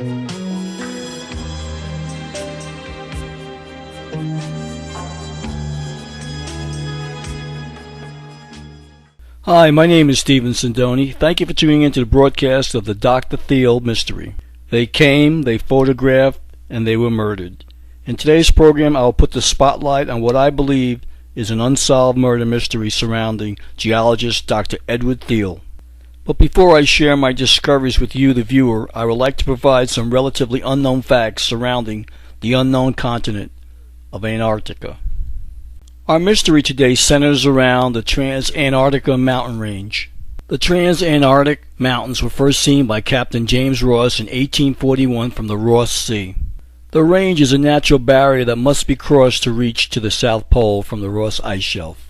Hi, my name is Stephen Sindoni. Thank you for tuning in to the broadcast of the Dr. Thiel Mystery. They came, they photographed, and they were murdered. In today's program, I'll put the spotlight on what I believe is an unsolved murder mystery surrounding geologist Dr. Edward Thiel. But before I share my discoveries with you, the viewer, I would like to provide some relatively unknown facts surrounding the unknown continent of Antarctica. Our mystery today centers around the Transantarctica mountain range. The Transantarctic Mountains were first seen by Captain James Ross in 1841 from the Ross Sea. The range is a natural barrier that must be crossed to reach to the South Pole from the Ross Ice Shelf.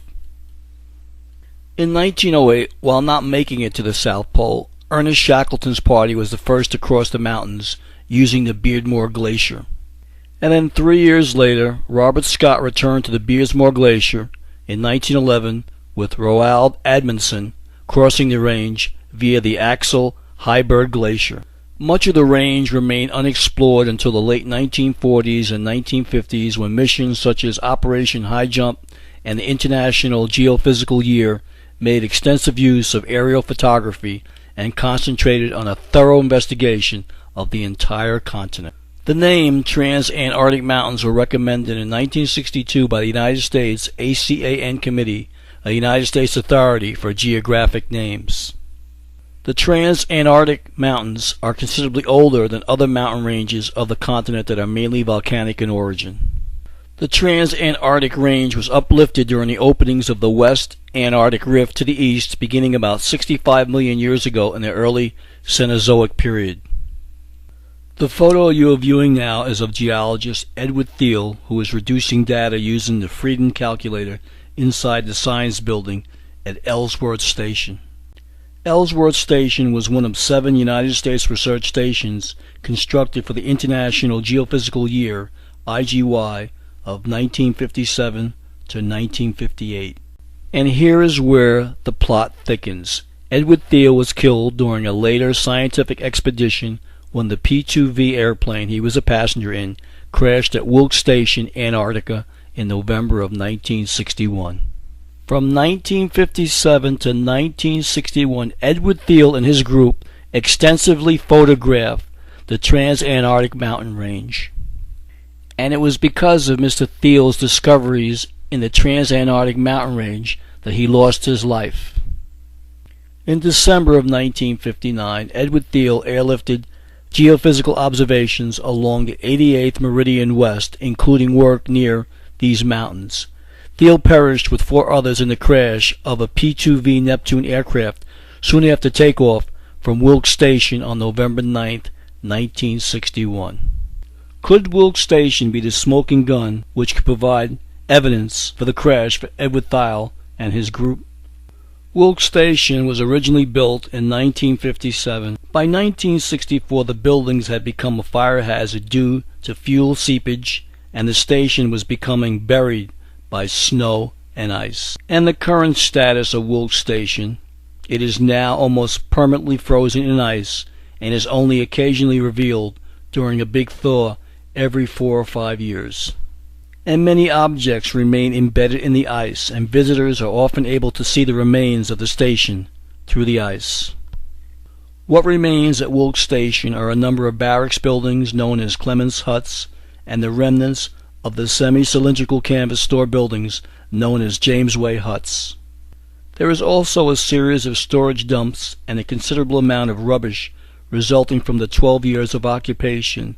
In 1908, while not making it to the South Pole, Ernest Shackleton's party was the first to cross the mountains using the Beardmore Glacier. And then three years later, Robert Scott returned to the Beardmore Glacier in 1911 with Roald Amundsen crossing the range via the Axel Heiberg Glacier. Much of the range remained unexplored until the late 1940s and 1950s when missions such as Operation High Jump and the International Geophysical Year made extensive use of aerial photography and concentrated on a thorough investigation of the entire continent. The name Transantarctic Mountains were recommended in 1962 by the United States ACAN Committee, a United States authority for geographic names. The Transantarctic Mountains are considerably older than other mountain ranges of the continent that are mainly volcanic in origin. The Transantarctic Range was uplifted during the openings of the West Antarctic Rift to the east beginning about 65 million years ago in the early Cenozoic period. The photo you are viewing now is of geologist Edward Thiel, who is reducing data using the Friden calculator inside the science building at Ellsworth Station. Ellsworth Station was one of seven United States research stations constructed for the International Geophysical Year, IGY, of 1957 to 1958. And here is where the plot thickens. Edward Thiel was killed during a later scientific expedition when the P-2V airplane he was a passenger in crashed at Wilkes Station, Antarctica in November of 1961. From 1957 to 1961, Edward Thiel and his group extensively photographed the Transantarctic mountain range. And it was because of Mr. Thiel's discoveries in the Transantarctic mountain range that he lost his life. In December of 1959, Edward Thiel airlifted geophysical observations along the 88th meridian west, including work near these mountains. Thiel perished with four others in the crash of a P-2V Neptune aircraft soon after takeoff from Wilkes Station on November 9, 1961. Could Wilkes Station be the smoking gun which could provide evidence for the crash for Edward Thiel and his group? Wilkes Station was originally built in 1957. By 1964, the buildings had become a fire hazard due to fuel seepage, and the station was becoming buried by snow and ice. And the current status of Wilkes Station, it is now almost permanently frozen in ice and is only occasionally revealed during a big thaw every four or five years and many objects remain embedded in the ice, and visitors are often able to see the remains of the station through the ice. What remains at Wilkes Station are a number of barracks buildings known as Clements Huts and the remnants of the semi-cylindrical canvas store buildings known as Jamesway Huts. There is also a series of storage dumps and a considerable amount of rubbish resulting from the 12 years of occupation,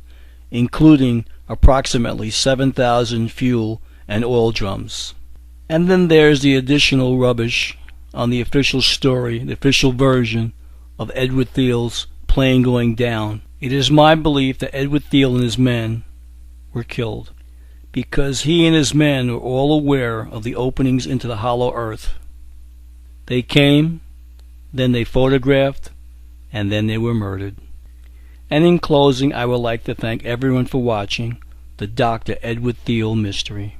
including approximately 7,000 fuel and oil drums. And then there's the additional rubbish on the official story, the official version of Edward Thiel's plane going down. It is my belief that Edward Thiel and his men were killed because he and his men were all aware of the openings into the hollow earth. They came, then they photographed, and then they were murdered. And in closing, I would like to thank everyone for watching the Dr. Edward Thiel Mystery.